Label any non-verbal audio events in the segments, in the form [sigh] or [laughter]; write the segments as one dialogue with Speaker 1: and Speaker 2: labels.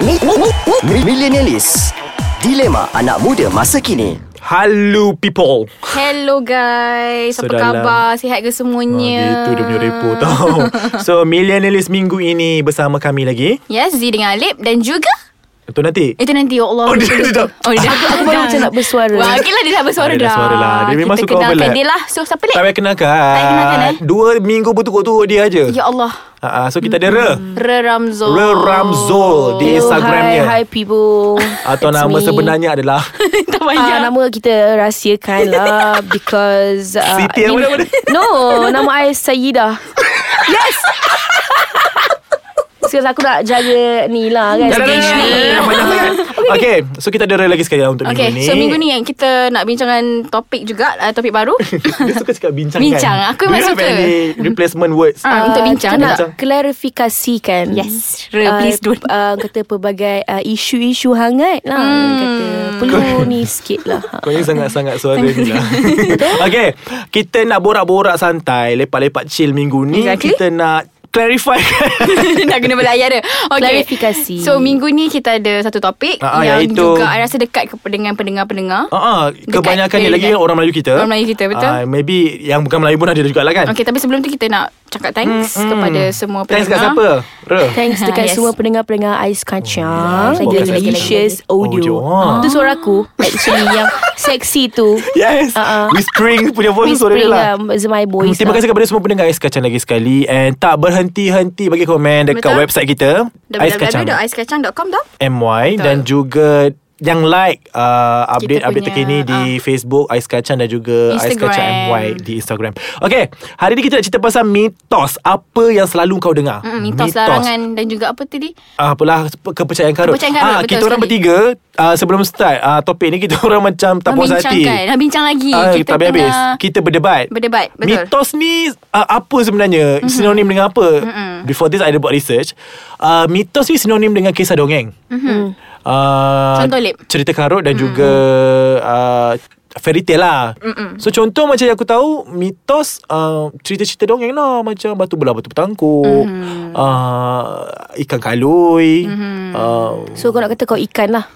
Speaker 1: Mi- mi- mi- mi- Millenialis Dilema anak muda masa kini.
Speaker 2: Hello people.
Speaker 3: Hello guys.
Speaker 2: So,
Speaker 3: Apa
Speaker 2: dalam-
Speaker 3: khabar? Sihat ke
Speaker 2: Ah,
Speaker 3: semuanya
Speaker 2: Gitu dia punya repo tau. [laughs] So Millenialis minggu ini Bersama kami lagi.
Speaker 3: Yes Z dengan Alip Dan juga
Speaker 2: Itu nanti?
Speaker 3: Itu nanti Ya Allah.
Speaker 2: Oh, dia- dia dah-
Speaker 3: Oh dia dah
Speaker 4: Aku baru macam nak bersuara.
Speaker 3: Wah okay lah dia dah bersuara
Speaker 2: Ah, dia dah
Speaker 3: dah.
Speaker 2: suara lah. Dia memang
Speaker 3: Kita
Speaker 2: suka
Speaker 3: kenalkan
Speaker 2: overlap.
Speaker 3: dia lah. So siapa
Speaker 2: Tak
Speaker 3: Lip?
Speaker 2: payah kenalkan.
Speaker 3: Tak payah kenalkan, eh?
Speaker 2: Dua minggu berturut-turut dia aja.
Speaker 3: Ya Allah.
Speaker 2: Ha, so kita ada Re.
Speaker 3: Re Ramzul.
Speaker 2: Re Ramzul Di Instagramnya
Speaker 4: Hi, hi people.
Speaker 2: Atau
Speaker 4: It's
Speaker 2: nama
Speaker 4: me.
Speaker 2: sebenarnya adalah [laughs]
Speaker 3: Tak banyak.
Speaker 4: Nama kita rahsiakan lah [laughs] Because uh,
Speaker 2: Siti yang
Speaker 4: ni-
Speaker 2: mana-mana
Speaker 4: No Nama I Sayyidah. Yes [laughs] Because aku nak jaga ni lah kan
Speaker 2: dah, [laughs]
Speaker 4: ni.
Speaker 2: Okay So kita ada lagi sekali lah Untuk
Speaker 3: Okay
Speaker 2: minggu ni.
Speaker 3: so minggu ni yang kita nak bincangkan topik juga uh, Topik baru. [laughs]
Speaker 2: Dia suka cakap bincang
Speaker 3: Bincang,
Speaker 2: kan
Speaker 3: aku memang suka.
Speaker 2: replacement words.
Speaker 3: Ah, untuk bincang.
Speaker 4: Kita nak
Speaker 2: Bincang.
Speaker 4: klarifikasikan.
Speaker 3: Yes Re please don't.
Speaker 4: uh, Kata pelbagai uh, Isu-isu hangat lah. Hmm. Kata Perlu ni sikit lah. [laughs]
Speaker 2: Kau ni sangat-sangat suara ni lah. Okay Kita nak borak-borak santai Lepak-lepak chill minggu ni.
Speaker 3: Exactly.
Speaker 2: Kita nak clarify [laughs]
Speaker 3: Nak kena belayar dia okay.
Speaker 4: Klarifikasi.
Speaker 3: So minggu ni kita ada satu topik
Speaker 2: ah,
Speaker 3: Yang
Speaker 2: iaitu-
Speaker 3: juga I rasa dekat ke- dengan pendengar-pendengar
Speaker 2: ah, kebanyakan lagi
Speaker 3: dekat.
Speaker 2: orang Melayu kita.
Speaker 3: Orang Melayu kita, betul.
Speaker 2: Ah, maybe yang bukan Melayu pun ada juga lah kan.
Speaker 3: Okay tapi sebelum tu kita nak cakap thanks
Speaker 2: Hmm, hmm.
Speaker 3: kepada semua
Speaker 2: Thanks kat
Speaker 3: pendengar
Speaker 2: siapa? Re.
Speaker 4: Thanks
Speaker 3: Ha,
Speaker 4: dekat
Speaker 3: yes.
Speaker 4: semua pendengar-pendengar Ais Kacang
Speaker 2: Oh,
Speaker 4: The
Speaker 2: yes.
Speaker 4: delicious
Speaker 2: Audio.
Speaker 4: audio. Itu suara aku Actually yang seksi tu
Speaker 2: Yes.
Speaker 4: Ah.
Speaker 2: Whispering punya voice suara dia
Speaker 4: Whispering
Speaker 2: lah.
Speaker 4: Is my
Speaker 2: Hmm,
Speaker 4: voice
Speaker 2: Terima
Speaker 4: lah.
Speaker 2: kasih kepada semua pendengar Ais Kacang lagi sekali And tak berhenti-henti bagi komen Dekat
Speaker 3: Betul.
Speaker 2: website kita Ais Kacang
Speaker 3: www.aiskacang.com tau
Speaker 2: MY
Speaker 3: Betul.
Speaker 2: Dan juga yang like uh, update-update
Speaker 3: punya,
Speaker 2: terkini di
Speaker 3: ah.
Speaker 2: Facebook Ais Kacang dan juga Ais. Kacang MY di Instagram. Okay, hari ni kita nak cerita pasal mitos. Apa yang selalu kau dengar?
Speaker 3: mm, Mitos, larangan Dan juga apa tadi
Speaker 2: Ah, apalah kepercayaan karut.
Speaker 3: Kepercayaan karut, betul
Speaker 2: kita orang
Speaker 3: sekali.
Speaker 2: bertiga uh, sebelum start uh, topik ni kita [laughs] orang macam tak puas hati.
Speaker 3: Membincangkan Dah bincang lagi
Speaker 2: Ah,
Speaker 3: Kita
Speaker 2: tak
Speaker 3: tengah
Speaker 2: Kita berdebat.
Speaker 3: Berdebat Betul
Speaker 2: Mitos ni uh, apa sebenarnya? Mm-hmm. Sinonim dengan apa? Mm-hmm. Before this I ada buat research. Uh, mitos ni sinonim dengan kisah dongeng.
Speaker 3: mm-hmm.
Speaker 2: Uh,
Speaker 3: Contoh, Lip.
Speaker 2: Cerita karut dan mm-hmm. juga uh, fairy tale lah. Mm-mm. So contoh macam yang aku tahu mitos uh, cerita-cerita dongeng lah macam batu belah batu bertangkuk, mm-hmm. uh, ikan kalui. Mm-hmm. Uh,
Speaker 4: So kau nak kata kau ikan lah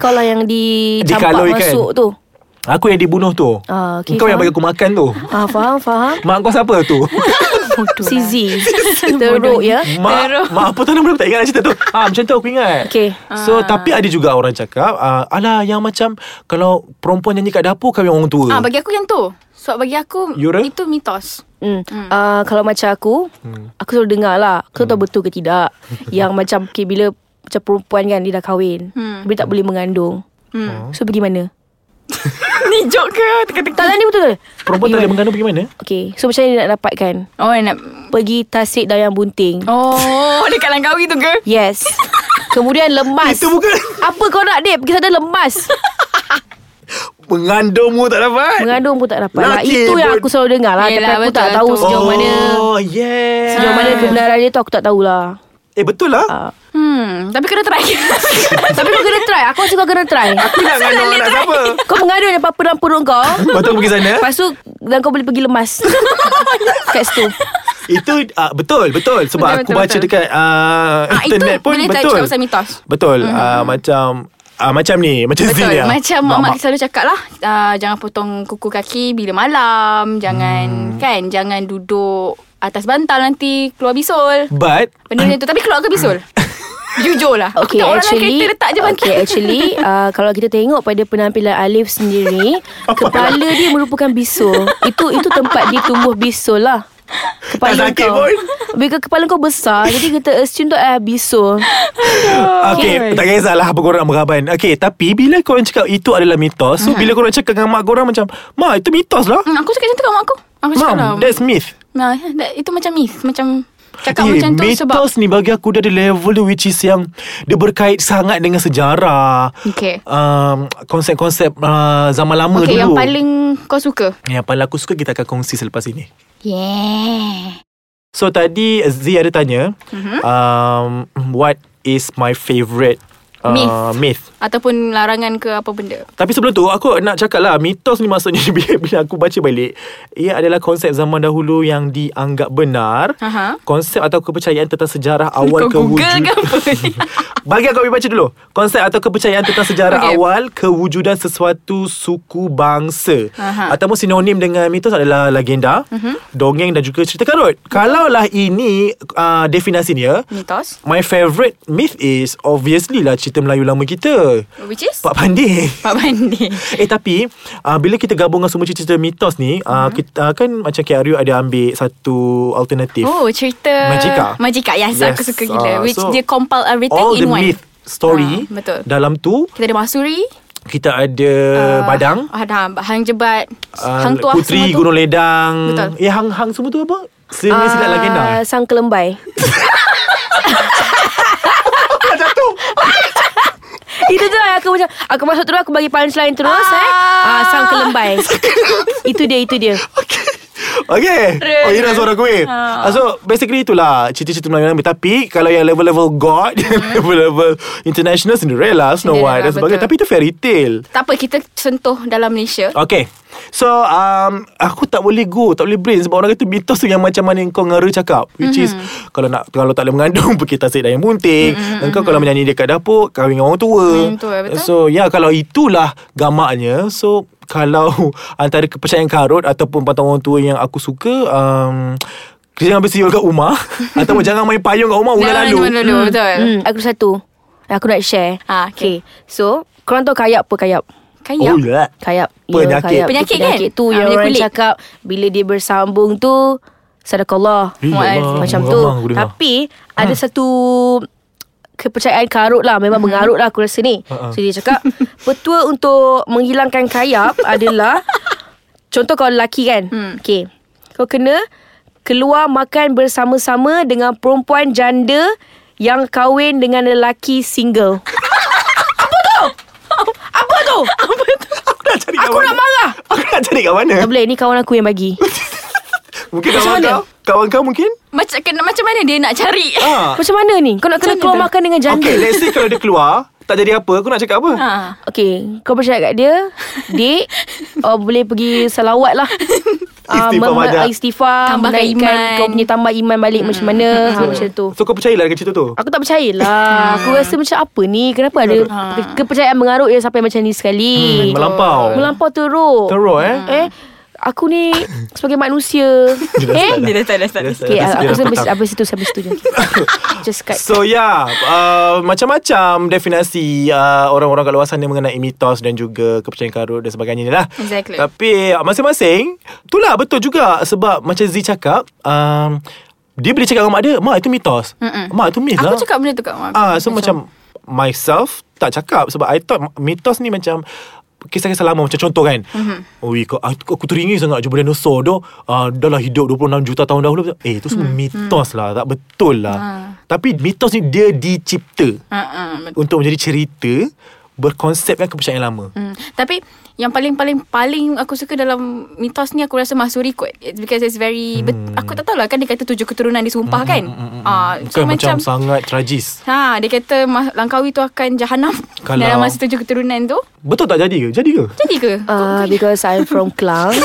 Speaker 4: Kau lah yang dicampak [laughs]
Speaker 2: kan?
Speaker 4: masuk tu
Speaker 2: aku yang dibunuh tu.
Speaker 4: Ah, okay,
Speaker 2: Kau yang
Speaker 4: faham.
Speaker 2: bagi aku makan tu.
Speaker 4: Ah, faham, faham
Speaker 2: Mak kau siapa tu? [laughs]
Speaker 4: Si Z Teruk ya
Speaker 2: Mak, mak apa tu nama dia? Aku tak ingat lah cerita tu. Ah, macam tu aku ingat.
Speaker 4: Okay.
Speaker 2: So, tapi ada juga orang cakap, uh, alah yang macam kalau perempuan nyanyi kat dapur kawin orang tua.
Speaker 3: Ah, bagi aku yang tu Sebab bagi aku
Speaker 2: You, Ra?
Speaker 3: Itu mitos
Speaker 4: Hmm. Uh, kalau macam aku Aku selalu dengar lah Aku tahu betul ke tidak [laughs] Yang macam okay, Bila macam perempuan kan Dia dah kahwin
Speaker 3: Hmm.
Speaker 4: Dia tak boleh mengandung
Speaker 3: hmm.
Speaker 4: So pergi mana?
Speaker 3: Ni joke ke? Teka-teka.
Speaker 4: Tak lah ni betul ke?
Speaker 2: Perempuan tak boleh mengandung pergi mana?
Speaker 4: Okay So macam mana dia nak dapatkan?
Speaker 3: Oh nak
Speaker 4: Pergi tasik dayang bunting.
Speaker 3: Oh Dekat Langkawi tu ke?
Speaker 4: Yes. Kemudian lemas.
Speaker 2: Itu bukan.
Speaker 4: Apa kau nak Dip? Pergi sana lemas.
Speaker 2: Mengandung pun tak dapat.
Speaker 4: Mengandung pun tak dapat. Lah.
Speaker 2: Laki
Speaker 4: Itu yang
Speaker 2: pun-
Speaker 4: aku selalu dengar lah. Tapi
Speaker 3: Yelah,
Speaker 4: aku
Speaker 3: betul
Speaker 4: tak
Speaker 3: lah
Speaker 4: tahu
Speaker 3: tu.
Speaker 4: sejauh mana
Speaker 2: Oh, yeah.
Speaker 4: Sejauh mana kebenaran dia tu Aku tak tahulah
Speaker 2: Eh, betul lah.
Speaker 4: uh,
Speaker 3: Hmm Tapi kena try [laughs]
Speaker 4: Tapi kau kena try Aku rasa kau kena try
Speaker 2: Aku nak mengandung anak siapa?
Speaker 4: Kau mengandung yang apa dalam perut kau
Speaker 2: Lepas tu pergi sana.
Speaker 4: Lepas tu Dan kau boleh pergi lemas [laughs] Kat situ
Speaker 2: Itu uh, betul, betul. Sebab
Speaker 3: Betul,
Speaker 2: aku
Speaker 3: betul,
Speaker 2: baca
Speaker 3: betul.
Speaker 2: dekat uh,
Speaker 3: Ah, itu
Speaker 2: internet pun
Speaker 3: boleh
Speaker 2: betul.
Speaker 3: cakap pasal mitos.
Speaker 2: Betul. Uh, macam uh, macam ni, macam
Speaker 3: Betul
Speaker 2: Zin ya.
Speaker 3: Macam mak-mak. Selalu cakap lah uh, Jangan potong kuku kaki Bila malam Jangan
Speaker 2: Hmm.
Speaker 3: Kan Jangan duduk Atas bantal nanti Keluar bisul.
Speaker 2: But
Speaker 3: Benda macam tu Tapi keluar ke bisul? [laughs] Jujur lah. Aku
Speaker 4: Okay
Speaker 3: orang dalam
Speaker 4: actually
Speaker 3: kereta Letak je bantal.
Speaker 4: Okay actually uh, [laughs] Kalau kita tengok pada penampilan Alif sendiri [laughs] Kepala dia merupakan bisul. Itu itu tempat dia tumbuh bisul lah Kepala
Speaker 2: Tak sakit
Speaker 4: kau
Speaker 2: pun.
Speaker 4: Bila kepala kau besar Jadi kita assume tu uh, bisul [laughs]
Speaker 2: Okay, tak kisahlah apa korang meraban. Okay, tapi bila korang cakap itu adalah mitos, so bila korang cakap dengan mak korang macam, Mak, itu mitos lah.
Speaker 3: hmm, Aku cakap macam tu kat mak aku Aku cakap lah
Speaker 2: Mom, that's myth.
Speaker 3: nah, that- Itu macam myth Macam Cakap
Speaker 2: Eh,
Speaker 3: macam tu sebab
Speaker 2: mitos ni bagi aku dia ada level tu which is yang dia berkait sangat dengan sejarah.
Speaker 3: Okay.
Speaker 2: Um, konsep-konsep uh, zaman lama
Speaker 3: Okay
Speaker 2: dulu.
Speaker 3: yang paling kau suka
Speaker 2: yang paling aku suka kita akan kongsi selepas ini.
Speaker 3: Yeah
Speaker 2: So tadi Z ada tanya
Speaker 3: Mhm.
Speaker 2: um, What is my favourite uh,
Speaker 3: Myth.
Speaker 2: myth.
Speaker 3: Ataupun larangan ke apa benda
Speaker 2: Tapi sebelum tu Aku nak cakap lah Mitos ni maksudnya [laughs] Bila, bila aku baca balik Ia adalah konsep zaman dahulu Yang dianggap benar
Speaker 3: Aha.
Speaker 2: Konsep atau kepercayaan Tentang sejarah [laughs] awal
Speaker 3: Kau Google
Speaker 2: kewujudan
Speaker 3: ke apa? [laughs]
Speaker 2: Bagi aku baca dulu Konsep atau kepercayaan Tentang sejarah
Speaker 3: Okay.
Speaker 2: awal Kewujudan sesuatu suku bangsa
Speaker 3: Aha.
Speaker 2: Ataupun sinonim dengan mitos adalah Legenda
Speaker 3: Mhm.
Speaker 2: Dongeng dan juga cerita karut Kalaulah ini uh, Definasi dia
Speaker 3: Mitos
Speaker 2: My favourite myth is Obviously lah Cerita Melayu lama kita.
Speaker 3: Which is?
Speaker 2: Pak Pandey [laughs]
Speaker 3: Pak Bandi
Speaker 2: Eh tapi uh, Bila kita gabungkan semua cerita mitos ni uh, kita, uh, Kan macam KRU ada ambil Satu alternatif
Speaker 3: Oh cerita
Speaker 2: Majika.
Speaker 3: Majika yes, yes. Aku suka gila.
Speaker 2: Ah,
Speaker 3: Which
Speaker 2: so,
Speaker 3: dia compile everything
Speaker 2: All
Speaker 3: in
Speaker 2: the
Speaker 3: one.
Speaker 2: myth story
Speaker 3: Ah, betul.
Speaker 2: Dalam tu
Speaker 3: Kita ada Masuri
Speaker 2: Kita ada
Speaker 3: ah,
Speaker 2: Badang.
Speaker 3: Ada Hang Jebat
Speaker 2: uh,
Speaker 3: Hang Tuah
Speaker 2: Putri
Speaker 3: semua tu.
Speaker 2: Gunung Ledang.
Speaker 3: Betul.
Speaker 2: Eh Hang Hang semua tu apa? Sini silat
Speaker 4: Ah,
Speaker 2: legenda.
Speaker 4: Sang kelembai [laughs] Itu tu lah aku masuk terus Aku bagi punchline terus eh. ah, Sang kelembai. [laughs] Itu dia Itu dia.
Speaker 2: Okay Oh ini dah suara kuih
Speaker 3: Ha.
Speaker 2: uh, So basically itulah Cerita-cerita Melayu lama Tapi Kalau yang level-level God [laughs] Level-level International Cinderella Snow White dan sebagainya. Tapi itu fairy tale.
Speaker 3: Tak apa kita sentuh dalam Malaysia.
Speaker 2: Okay So um, Aku tak boleh go Tak boleh brain Sebab orang kata mitos tu Yang macam mana Kau ngara cakap. Which is Kalau nak Kalau tak boleh mengandung [laughs] Pergi tasik dan yang bunting Engkau kalau menyanyi dekat dapur Kahwin dengan orang tua.
Speaker 3: Hmm, betul, betul.
Speaker 2: So ya yeah, Kalau itulah Gamaknya So Kalau [laughs] Antara kepercayaan karut Ataupun pantang orang tua Yang aku suka um, Jangan bersiul kat rumah. [laughs] Ataupun jangan main payung kat rumah Ulang lalu.
Speaker 3: main dulu Betul.
Speaker 4: Hmm, Aku satu. Aku nak share.
Speaker 3: Ah, okay.
Speaker 4: okay. So Korang tahu kayap apa kayap?
Speaker 3: Kayap.
Speaker 2: Oh ya.
Speaker 4: Kayap.
Speaker 2: Penyakit.
Speaker 4: ya, kayap. Tu
Speaker 3: Penyakit kan?
Speaker 4: Penyakit tu
Speaker 3: Ah,
Speaker 4: Yang
Speaker 3: penyakit
Speaker 4: orang
Speaker 3: kulit.
Speaker 4: cakap Bila dia bersambung tu Sadakallah Macam tu. Tapi Ada satu Kepercayaan karut lah. Memang mengarut lah aku rasa ni.
Speaker 2: Ha-ha.
Speaker 4: So dia cakap [laughs] Petua untuk Menghilangkan kayap Adalah [laughs] Contoh kau lelaki kan?
Speaker 3: Hmm.
Speaker 4: Okay Kau kena Keluar makan bersama-sama Dengan perempuan janda Yang kahwin dengan lelaki single. [laughs] Apa tu? Apa tu?
Speaker 2: Aku nak cari kat
Speaker 4: Aku
Speaker 2: mana?
Speaker 4: nak marah.
Speaker 2: Aku nak cari kat mana?
Speaker 4: Tak boleh Ni kawan aku yang bagi.
Speaker 2: Mungkin kawan kau Kawan kau mungkin?
Speaker 3: Macam kena macam mana dia nak cari?
Speaker 2: Ah. [laughs]
Speaker 4: Macam mana ni? Kau nak kena keluar
Speaker 3: tu?
Speaker 4: makan dengan janda.
Speaker 2: Okay let's say kalau dia keluar Tak jadi apa Aku nak cakap apa?
Speaker 3: Ha.
Speaker 4: Okay Kau percaya kat dia? Dek [laughs] oh, Boleh pergi salawat lah. [laughs] Ah,
Speaker 2: Istighfar
Speaker 4: mem-
Speaker 2: banyak.
Speaker 4: Istighfar
Speaker 3: Tambahkan iman.
Speaker 4: Kau punya tambah iman balik Macam mana? Ha, Macam tu.
Speaker 2: So kau percayalah dengan cerita tu?
Speaker 4: Aku tak percayalah Aku rasa macam apa ni? Kenapa ada ke- Kepercayaan mengarut Yang sampai macam ni sekali?
Speaker 2: Hmm, Melampau.
Speaker 4: Melampau teruk.
Speaker 2: Teruk eh?
Speaker 4: Eh Aku ni Sebagai manusia. Eh?
Speaker 3: Dia dah tak dah
Speaker 2: dah-
Speaker 4: Okay aku
Speaker 2: dia dah
Speaker 4: sampai,
Speaker 2: petang.
Speaker 4: sampai situ Sampai situ je Just cut.
Speaker 2: So yeah uh, Macam-macam Definasi uh, Orang-orang kat luar sana Mengenai mitos Dan juga Kepercayaan karut Dan sebagainya ni lah.
Speaker 3: Exactly.
Speaker 2: Tapi uh, Masing-masing Itulah betul juga Sebab macam Z cakap um, Dia boleh cakap dengan mak dia Mak itu mitos.
Speaker 3: Mm-mm.
Speaker 2: Mak itu myth lah.
Speaker 3: Aku cakap benda tu kat mak
Speaker 2: Ah, so macam myself tak cakap sebab I thought mitos ni macam kisah-kisah lama macam contoh kan. Mm-hmm. Oi, kau, aku, aku teringin sangat jumpa dinosaur tu. Uh, dah lah hidup 26 juta tahun dahulu. Eh, itu semua mm. mitos lah. Tak betul lah.
Speaker 3: Ah.
Speaker 2: Tapi mitos ni dia dicipta
Speaker 3: ha, ha, betul.
Speaker 2: untuk menjadi cerita berkonsepkan kepercayaan lama.
Speaker 3: Hmm. Tapi yang paling-paling paling aku suka dalam mitos ni aku rasa Masuri kot. It's because it's very hmm. bet, aku tak tahu lah kan dia kata tujuh keturunan disumpah kan. Ah
Speaker 2: Bukan macam, sangat tragis.
Speaker 3: Ha, dia kata Langkawi tu akan jahanam [laughs]
Speaker 2: Kalau-
Speaker 3: dalam masa tujuh keturunan tu.
Speaker 2: Betul tak jadi ke? Jadi ke?
Speaker 3: Jadi ke?
Speaker 4: Uh, because I'm from [laughs] Klang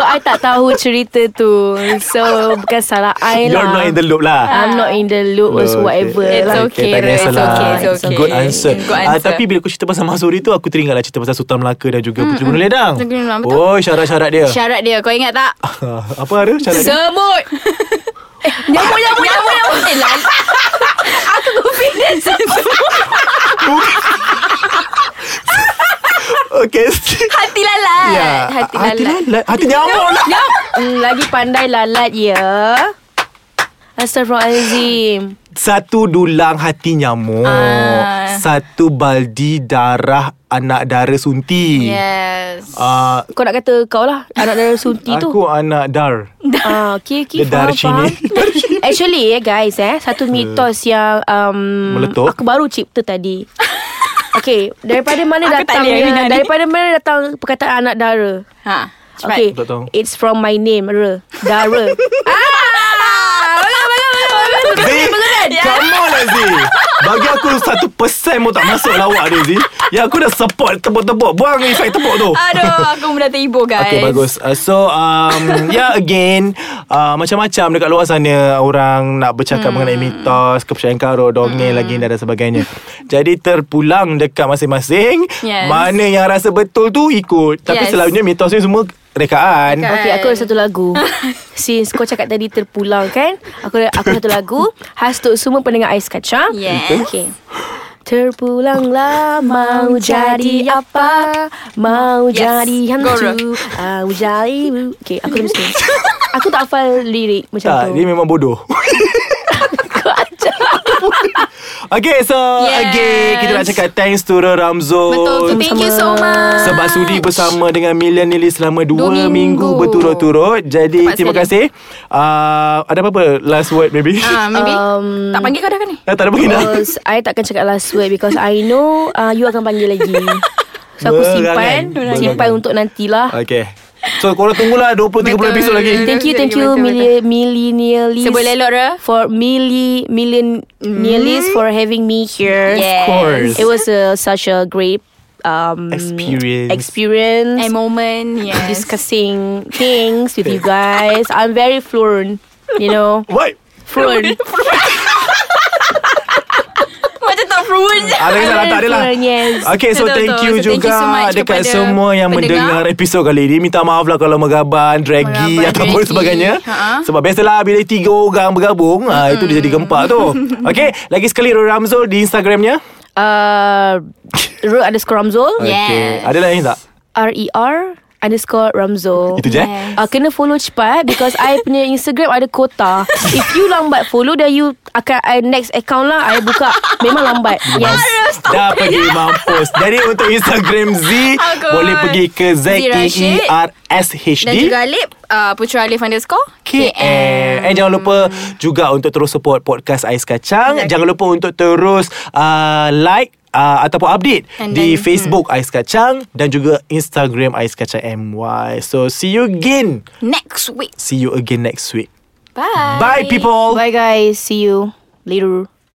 Speaker 4: So I tak tahu cerita tu So bukan salah I
Speaker 2: You're
Speaker 4: lah
Speaker 2: not in the loop lah.
Speaker 4: I'm not in the loop or
Speaker 2: Okay.
Speaker 4: whatever
Speaker 3: It's
Speaker 4: lah.
Speaker 3: okay,
Speaker 2: tak
Speaker 3: Ru, it's
Speaker 2: kisahlah.
Speaker 3: okay, it's okay.
Speaker 2: Good answer.
Speaker 3: Good
Speaker 2: Ah,
Speaker 3: answer.
Speaker 2: tapi bila aku cerita pasal Masuri tu Aku teringat lah cerita pasal Sultan Melaka Dan juga Puteri Gunung Ledang
Speaker 3: Puteri Gunung Ledang, betul.
Speaker 2: Oh syarat-syarat dia
Speaker 3: Syarat dia kau ingat tak? [laughs]
Speaker 2: Apa ada syarat dia?
Speaker 3: Semut. eh, [laughs] nyamuk nyamuk nyamuk. Eh, Aku confidence. [laughs]
Speaker 2: Okay
Speaker 3: Hati lalat.
Speaker 2: Ya.
Speaker 3: Hati
Speaker 2: Hati
Speaker 3: lalat.
Speaker 2: lalat Hati nyamuk [laughs] lah
Speaker 4: Hmm, lagi pandai lalat ya Astaghfirullahaladzim
Speaker 2: Satu dulang hati nyamuk
Speaker 3: Ah.
Speaker 2: Satu baldi darah Anak dara sunti
Speaker 3: Yes.
Speaker 2: Ah,
Speaker 4: Kau nak kata kau lah Anak darah sunti tu
Speaker 2: Aku anak dar [laughs]
Speaker 4: Ah, okay, okay,
Speaker 2: Dia
Speaker 4: faham,
Speaker 2: darshini.
Speaker 4: faham. [laughs] Actually eh guys eh Satu mitos yang um,
Speaker 2: Meletup.
Speaker 4: Aku baru cipta tadi Okay Daripada mana
Speaker 3: Aku tak
Speaker 4: datang
Speaker 3: boleh Amina ni.
Speaker 4: Daripada mana datang Perkataan anak dara
Speaker 3: Ha. Cepat.
Speaker 4: Okay
Speaker 2: Tak tahu.
Speaker 4: It's from my name Ra Dara
Speaker 2: Z [laughs] Come on lah Z Bagi aku satu persen pun tak masuk lawak dia Zee Yang aku dah support tepuk-tepuk Buang efek tepuk tu
Speaker 3: Aduh, [laughs] aku pun dah terhibur guys.
Speaker 2: Okay bagus uh, So um, Yeah again uh, Macam-macam dekat luar sana Orang nak bercakap hmm. mengenai mitos Kepercayaan karo Dongeng, hmm. legenda dan sebagainya Jadi terpulang dekat masing-masing
Speaker 3: Yes.
Speaker 2: Mana yang rasa betul tu ikut Tapi
Speaker 3: Yes.
Speaker 2: selalunya mitos ni semua rekaan
Speaker 3: Rekaan.
Speaker 4: Okay, aku ada satu lagu. [laughs] Since kau cakap tadi terpulang kan, aku ada, aku satu lagu. Khas untuk semua pendengar Ais Kacang.
Speaker 3: Yes.
Speaker 4: Okay. Terpulanglah mau jadi apa Mau
Speaker 3: Yes.
Speaker 4: jadi hantu Mau jadi Okay aku dah [laughs] mesti Aku tak hafal lirik macam
Speaker 2: Tak,
Speaker 4: tu
Speaker 2: dia memang bodoh [laughs]
Speaker 4: Kau ajar
Speaker 2: Okay so
Speaker 3: Yes.
Speaker 2: Again Kita nak cakap Thanks to Ra Ramzul
Speaker 3: Betul tu. Thank you so much.
Speaker 2: Sebab sudi bersama dengan Millennialis selama dua,
Speaker 3: Dua
Speaker 2: minggu.
Speaker 3: minggu.
Speaker 2: berturut-turut. Jadi
Speaker 3: Cepat
Speaker 2: terima
Speaker 3: sekali.
Speaker 2: kasih. Uh, ada apa-apa last word maybe?
Speaker 3: Ah, maybe.
Speaker 4: Um,
Speaker 3: tak panggil kau dah kan ni?
Speaker 2: Ah, tak ada bagi dah.
Speaker 4: Because I takkan cakap last word Because I know uh, You akan panggil lagi So aku simpan
Speaker 2: Berangan.
Speaker 4: Simpan
Speaker 2: Berangan.
Speaker 4: untuk nantilah
Speaker 2: Okay. So korang tunggulah 20-30
Speaker 3: Betul.
Speaker 2: episod lagi.
Speaker 4: Thank you, thank you,
Speaker 3: Betul, betul,
Speaker 4: milli- millennialist.
Speaker 3: Sebut lelok Ra.
Speaker 4: For milli millennialist for having me here.
Speaker 3: Yes.
Speaker 2: Of course.
Speaker 4: It was a, such a great um,
Speaker 2: Experience.
Speaker 4: experience
Speaker 3: A moment. Yes.
Speaker 4: discussing things with you [laughs] guys. I'm very fluent, you know.
Speaker 2: What?
Speaker 4: Fluent. [laughs]
Speaker 3: Je.
Speaker 2: Ada kisah tak ada lah
Speaker 4: Fluent, [laughs] yes.
Speaker 2: Okay so
Speaker 3: Betul,
Speaker 2: thank
Speaker 3: betul.
Speaker 2: you
Speaker 3: So, thank
Speaker 2: juga
Speaker 3: you so much
Speaker 2: Dekat semua yang
Speaker 3: pendengar.
Speaker 2: mendengar episod kali ini Minta maaf lah kalau megaban Draggy Ataupun
Speaker 3: draggy.
Speaker 2: sebagainya
Speaker 3: Ha-ha.
Speaker 2: Sebab biasalah Bila tiga orang bergabung ah, Itu dia jadi gempak tu [laughs] Okay Lagi sekali Rul Ramzul Di Instagramnya
Speaker 4: Uh, Ru underscore Ramzul.
Speaker 2: Okay
Speaker 3: Yes.
Speaker 2: Ada lain tak?
Speaker 4: R-E-R underscore Ramzul.
Speaker 2: Itu je eh?
Speaker 3: Yes.
Speaker 4: Uh, kena follow cepat Because I punya Instagram ada kota If you lambat follow Then you akan I next account lah I buka Memang lambat [laughs] Yes
Speaker 2: Dah pergi mampus Jadi untuk Instagram Z
Speaker 3: Aku.
Speaker 2: Boleh pergi ke
Speaker 3: Z Rashid.
Speaker 2: Z-E-E-R-S-H-D
Speaker 3: Dan juga Alip. Uh, Putra Alif underscore.
Speaker 2: KM And jangan lupa juga untuk terus support podcast Ais Kacang
Speaker 3: Exactly.
Speaker 2: Jangan lupa untuk terus uh, like uh, ataupun update
Speaker 3: And
Speaker 2: di
Speaker 3: then,
Speaker 2: Facebook Ais Kacang dan juga Instagram Ais Kacang MY. So see you again.
Speaker 3: Next week.
Speaker 2: See you again next week.
Speaker 3: Bye.
Speaker 2: Bye people.
Speaker 4: Bye guys See you Later